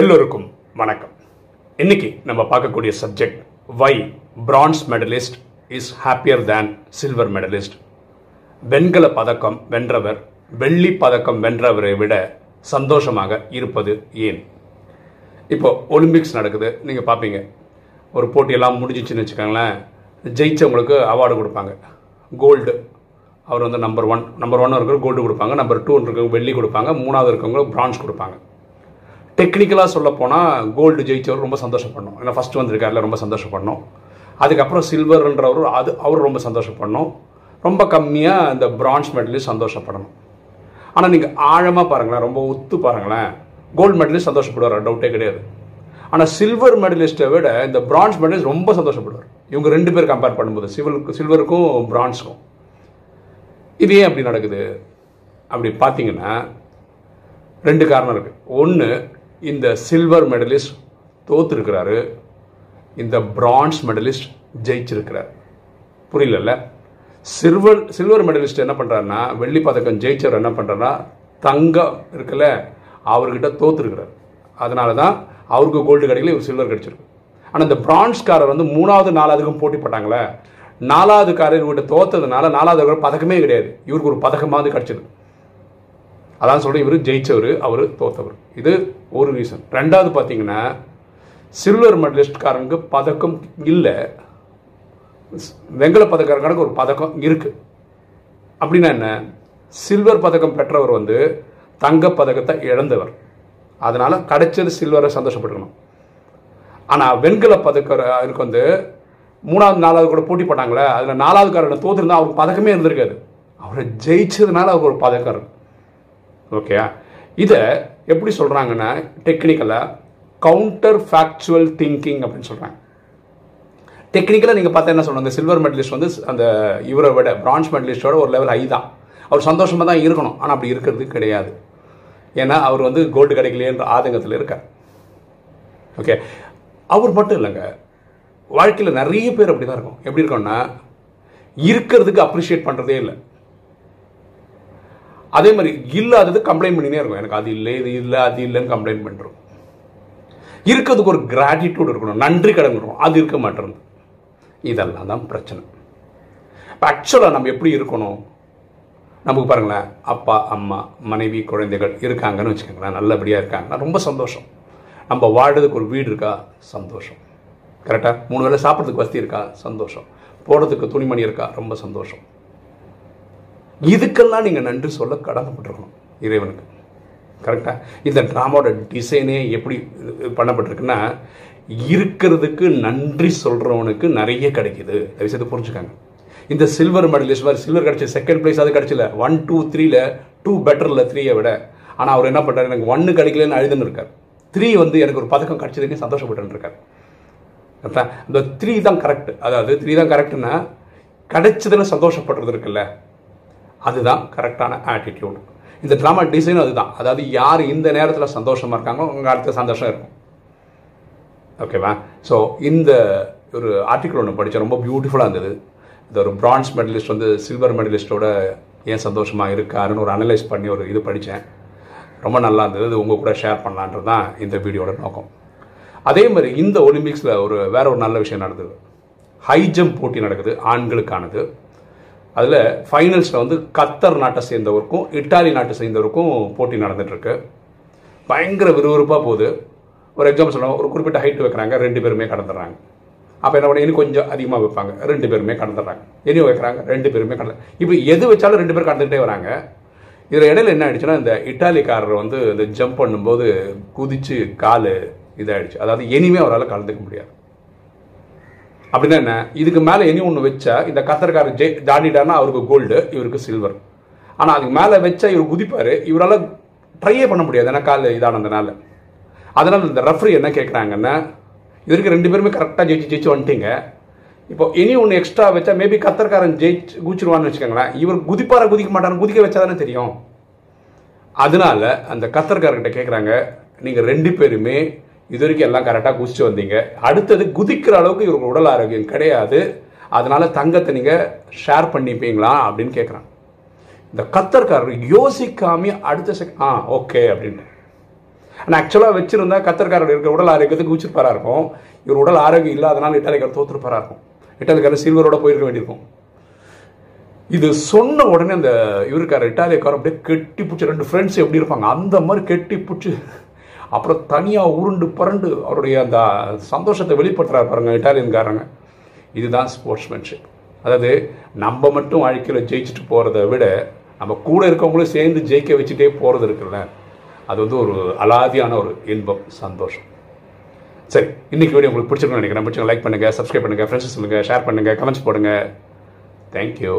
எல்லோருக்கும் வணக்கம். இன்னைக்கு நம்ம பார்க்கக்கூடிய subject why bronze medalist is happier than silver medalist வெண்கல பதக்கம் வென்றவர் வெள்ளி பதக்கம் வென்றவரை விட சந்தோஷமாக இருப்பது ஏன்? இப்போ ஒலிம்பிக்ஸ் நடக்குது நீங்கள் பார்ப்பீங்க. ஒரு போட்டியெல்லாம் முடிஞ்சிச்சுன்னு வச்சுக்கோங்களேன் ஜெயிச்சவங்களுக்கு அவார்டு கொடுப்பாங்க. கோல்டு அவர் வந்து நம்பர் ஒன் நம்பர் ஒன் இருக்கிற கோல்டு கொடுப்பாங்க நம்பர் டூ இருக்கிறவங்க வெள்ளி கொடுப்பாங்க மூணாவது இருக்கவங்களுக்கு பிரான்ஸ் கொடுப்பாங்க. டெக்னிக்கலாக சொல்ல போனால் கோல்டு ஜெயிச்சவர் ரொம்ப சந்தோஷப்படணும். ஏன்னா ஃபஸ்ட்டு வந்திருக்காருல ரொம்ப சந்தோஷப்படணும். அதுக்கப்புறம் சில்வர்ன்றவர் அது அவர் ரொம்ப சந்தோஷப்படணும். ரொம்ப கம்மியாக இந்த பிரான்ஸ் மெடலையும் சந்தோஷப்படணும். ஆனால் நீங்கள் ஆழமாக பாருங்களேன் ரொம்ப ஒத்து பாருங்களேன். கோல்டு மெடலிஸ்ட் சந்தோஷப்படுவார் டவுட்டே கிடையாது. ஆனால் சில்வர் மெடலிஸ்ட்டை விட இந்த பிரான்ஸ் மெடலிஸ்ட் ரொம்ப சந்தோஷப்படுவார். இவங்க ரெண்டு பேர் கம்பேர் பண்ணும்போது சில்வருக்கு சில்வருக்கும் பிரான்ஸுக்கும் இது ஏன் அப்படி நடக்குது? அப்படி பார்த்தீங்கன்னா ரெண்டு காரணம் இருக்குது ஒன்று இந்த சில்வர் மெடலிஸ்ட் தோத்துருக்கிறாரு. இந்த பிரான்ஸ் மெடலிஸ்ட் ஜெயிச்சிருக்கிறார். புரியலல்ல? சில்வர் சில்வர் மெடலிஸ்ட் என்ன பண்ணுறாருன்னா வெள்ளி பதக்கம் ஜெயிச்சவர் என்ன பண்ணுறாருன்னா தங்கம் இருக்குல்ல அவர்கிட்ட தோத்துருக்கிறார். அதனால தான் அவருக்கு கோல்டு கிடைக்கல இவர் சில்வர் கிடைச்சிருக்கு. ஆனால் இந்த பிரான்ஸ்காரர் வந்து மூணாவது நாலாவதுக்கும் போட்டி போட்டாங்களே. நாலாவது காரர் இவர்கிட்ட தோத்ததுனால நாலாவது பதக்கமே கிடையாது. இவருக்கு ஒரு பதக்கமாவது கிடைச்சது அதான் சொல்கிறேன் இவர் ஜெயிச்சவர் அவர் தோத்தவர். இது ஒரு ரீசன் ரெண்டாவது பார்த்தீங்கன்னா சில்வர் மெடலிஸ்ட்காரங்க பதக்கம் இல்லை. வெங்கல பதக்காரங்களுக்கு ஒரு பதக்கம் இருக்குது அப்படின்னா என்ன? சில்வர் பதக்கம் பெற்றவர் வந்து தங்க பதக்கத்தை இழந்தவர். அதனால் கிடைச்சது சில்வரை சந்தோஷப்பட்டுக்கணும். ஆனால் வெண்கல பதக்கருக்கு வந்து மூணாவது நாலாவது கூட போட்டி போட்டாங்களே அதில் நாலாவது காரன் தோற்றுருந்தா அவருக்கு பதக்கமே இருந்திருக்காது. அவரை ஜெயிச்சதுனால அவருக்கு ஒரு பதக்கம் இருக்கும் ஓகே இதை எப்படி சொல்கிறாங்கன்னா டெக்னிக்கலாக கவுண்டர் ஃபேக்சுவல் திங்கிங் அப்படின்னு சொல்கிறாங்க டெக்னிக்கலாக நீங்கள் பார்த்தா என்ன சொல்கிறாங்க சில்வர் மெடலிஸ்ட் வந்து அந்த இவரை விட பிரான்ஸ் மெடலிஸ்டோட ஒரு லெவல் ஹை தான். அவர் சந்தோஷமாக தான் இருக்கணும். ஆனால் அப்படி இருக்கிறது கிடையாது. ஏன்னா அவர் வந்து கோல்டு கிடைக்கலையன்ற ஆதங்கத்தில் இருக்கார். ஓகே அவர் மட்டும் இல்லைங்க. வாழ்க்கையில் நிறைய பேர் அப்படி தான் இருக்கும். எப்படி இருக்கும்னா இருக்கிறதுக்கு அப்ரிஷியேட் பண்ணுறதே இல்லை. அதே மாதிரி இல்லாதது கம்ப்ளைண்ட் பண்ணினே இருக்கும். எனக்கு அது இல்லை இது இல்லை அது இல்லைன்னு கம்ப்ளைண்ட் பண்ணுறோம் இருக்கிறதுக்கு ஒரு கிராட்டிடியூட் இருக்கணும் நன்றி கடன் இருக்கணும் அது இருக்க மாட்டேங்குது. இதெல்லாம் தான் பிரச்சனை. இப்போ ஆக்சுவலாக நம்ம எப்படி இருக்கணும்? நமக்கு பாருங்களேன் அப்பா அம்மா மனைவி குழந்தைகள் இருக்காங்கன்னு வச்சுக்கோங்களேன் நல்லபடியாக இருக்காங்கன்னா ரொம்ப சந்தோஷம். நம்ம வாழ்கிறதுக்கு ஒரு வீடு இருக்கா? சந்தோஷம். கரெக்டாக மூணு வேளை சாப்பிட்றதுக்கு வசதி இருக்கா? சந்தோஷம். போடுறதுக்கு துணிமணி இருக்கா? ரொம்ப சந்தோஷம். இதுக்கெல்லாம் நீங்கள் நன்றி சொல்ல கடமைப்பட்டிருக்கணும் இறைவனுக்கு. கரெக்டாக இந்த ட்ராமாவோட டிசைனே எப்படி பண்ணப்பட்டிருக்குன்னா இருக்கிறதுக்கு நன்றி சொல்கிறவனுக்கு நிறைய கிடைக்குது. தயவுசெய்து புரிஞ்சுக்காங்க. இந்த சில்வர் மெடலிஸ்ட் மாதிரி சில்வர் கிடச்சி செகண்ட் ப்ளேஸ் அது கிடச்சில. ஒன் டூ த்ரீல டூ பெட்டரில் த்ரீயை விட. ஆனால் அவர் என்ன பண்ணுறாரு எனக்கு ஒன்று கிடைக்கலன்னு அழுதுன்னு இருக்கார். த்ரீ வந்து எனக்கு ஒரு பதக்கம் கிடைச்சதுக்கு சந்தோஷப்பட்டு இருக்கார். இந்த த்ரீ தான் கரெக்ட் அதாவது த்ரீ தான் கரெக்டுன்னா கிடைச்சதுன்னு சந்தோஷப்படுறது இருக்குல்ல. அதுதான் கரெக்டான ஆட்டிடியூட் இந்த ட்ராமா டிசைன் அதுதான். அதாவது யார் இந்த நேரத்தில் சந்தோஷமாக இருக்காங்களோ உங்கள் அடுத்த சந்தோஷம் இருக்கும். ஓகேவா ஸோ இந்த ஒரு ஆர்டிக்கிள் ஒன்று படித்தேன் ரொம்ப பியூட்டிஃபுல்லாக இருந்தது. இந்த ஒரு பிரான்ஸ் மெடலிஸ்ட் வந்து சில்வர் மெடலிஸ்ட்டோட ஏன் சந்தோஷமாக இருக்காருன்னு ஒரு அனலைஸ் பண்ணி ஒரு இது படித்தேன் ரொம்ப நல்லா இருந்தது. இது உங்கள் கூட ஷேர் பண்ணலான்றது தான் இந்த வீடியோட நோக்கம். அதே மாதிரி இந்த ஒலிம்பிக்ஸில் ஒரு வேற ஒரு நல்ல விஷயம் நடந்தது. ஹை ஜம்ப் போட்டி நடக்குது ஆண்களுக்கானது. அதில் ஃபைனல்ஸில் வந்து கத்தர் நாட்டை சேர்ந்தவருக்கும் இட்டாலி நாட்டை சேர்ந்தவருக்கும் போட்டி நடந்துகிட்ருக்கு பயங்கர விறுவிறுப்பாக போகுது. ஒரு எக்ஸாம்பிள் சொல்லலாம் ஒரு குறிப்பிட்ட ஹைட் வைக்கிறாங்க. ரெண்டு பேருமே கடந்துடுறாங்க. அப்போ என்ன பண்ண இன்னும் கொஞ்சம் அதிகமாக வைப்பாங்க. ரெண்டு பேருமே கடந்துடுறாங்க. இனியும் வைக்கிறாங்க. ரெண்டு பேருமே கடந்து இப்போ எது வச்சாலும் ரெண்டு பேரும் கடந்துகிட்டே வராங்க. இதில் இடையில என்ன ஆயிடுச்சுன்னா இந்த இட்டாலிக்காரர் வந்து இந்த ஜம்ப் பண்ணும்போது குதிச்சு கால் இதாகிடுச்சு அதாவது இனிமே அவரால் கலந்துக்க முடியாது. அப்படின்னா என்ன? இதுக்கு மேலே இனி ஒன்று வச்சா இந்த கத்தர்காரர் ஜெய் தாண்டிட்டார்னா அவருக்கு கோல்டு இவருக்கு சில்வர் ஆனால் அதுக்கு மேலே வச்சா இவர் குதிப்பார் இவரால் ட்ரையே பண்ண முடியாது. ஏன்னா கால் இதானதுனால. அதனால் இந்த ரெஃப்ரி என்ன கேட்குறாங்கன்னா இதற்கு ரெண்டு பேருமே கரெக்டாக ஜெயிச்சு ஜெயிச்சு வந்துட்டீங்க. இப்போ இனி ஒன்று எக்ஸ்ட்ரா வச்சா மேபி கத்தர்காரன் ஜெயிச்சு குதிச்சிருவான்னு வச்சுக்கோங்களேன். இவர் குதிப்பாரா குதிக்க மாட்டாரு குதிக்க வச்சா தானே தெரியும். அதனால அந்த கத்தர்காரர்கிட்ட கேட்குறாங்க நீங்கள் ரெண்டு பேருமே இது வரைக்கும் எல்லாம் கரெக்டாக குதிச்சு வந்தீங்க. அடுத்தது குதிக்கிற அளவுக்கு இவங்க உடல் ஆரோக்கியம் கிடையாது. அதனால தங்கத்தை நீங்கள் ஷேர் பண்ணிப்பீங்களா அப்படின்னு கேட்குறாங்க இந்த கத்தர்காரர் யோசிக்காம அடுத்த செக் ஆ ஓகே அப்படின்ட்டு ஆனால் ஆக்சுவலாக வச்சுருந்தா கத்தர்காரர் இருக்க உடல் ஆரோக்கியத்துக்கு உச்சிருப்பாரா இருக்கும். இவர் உடல் ஆரோக்கியம் இல்லாதனால இட்டாலிக்காரர் தோற்றுருப்பாரா இருக்கும். இட்டாலிக்காரர் சில்வரோட போயிருக்க வேண்டியிருக்கும். இது சொன்ன உடனே அந்த இவருக்கார இட்டாலியக்காரர் அப்படியே கெட்டி பிடிச்சி ரெண்டு ஃப்ரெண்ட்ஸ் எப்படி இருப்பாங்க? அந்த மாதிரி கெட்டி பிடிச்சி அப்புறம் தனியாக உருண்டு பரண்டு அவருடைய அந்த சந்தோஷத்தை வெளிப்படுத்துறாரு பாருங்க இட்டாலியன்காரங்க. இதுதான் ஸ்போர்ட்ஸ்மேன்ஷிப் அதாவது நம்ம மட்டும் வாழ்க்கையில் ஜெயிச்சுட்டு போகிறத விட நம்ம கூட இருக்கவங்களும் சேர்ந்து ஜெயிக்க வச்சுட்டே போகிறது இருக்குல்ல. அது வந்து ஒரு அலாதியான ஒரு இன்பம் சந்தோஷம். சரி இன்னைக்கு வீடியோ உங்களுக்கு பிடிச்சிருக்கும்னு நினைக்கிறேன். பிடிச்சிங்க லைக் பண்ணுங்கள் சப்ஸ்கிரைப் பண்ணுங்கள் ஃப்ரெண்ட்ஸ் சொல்லுங்கள் ஷேர் பண்ணுங்கள் கமெண்ட்ஸ் போடுங்க. தேங்க்யூ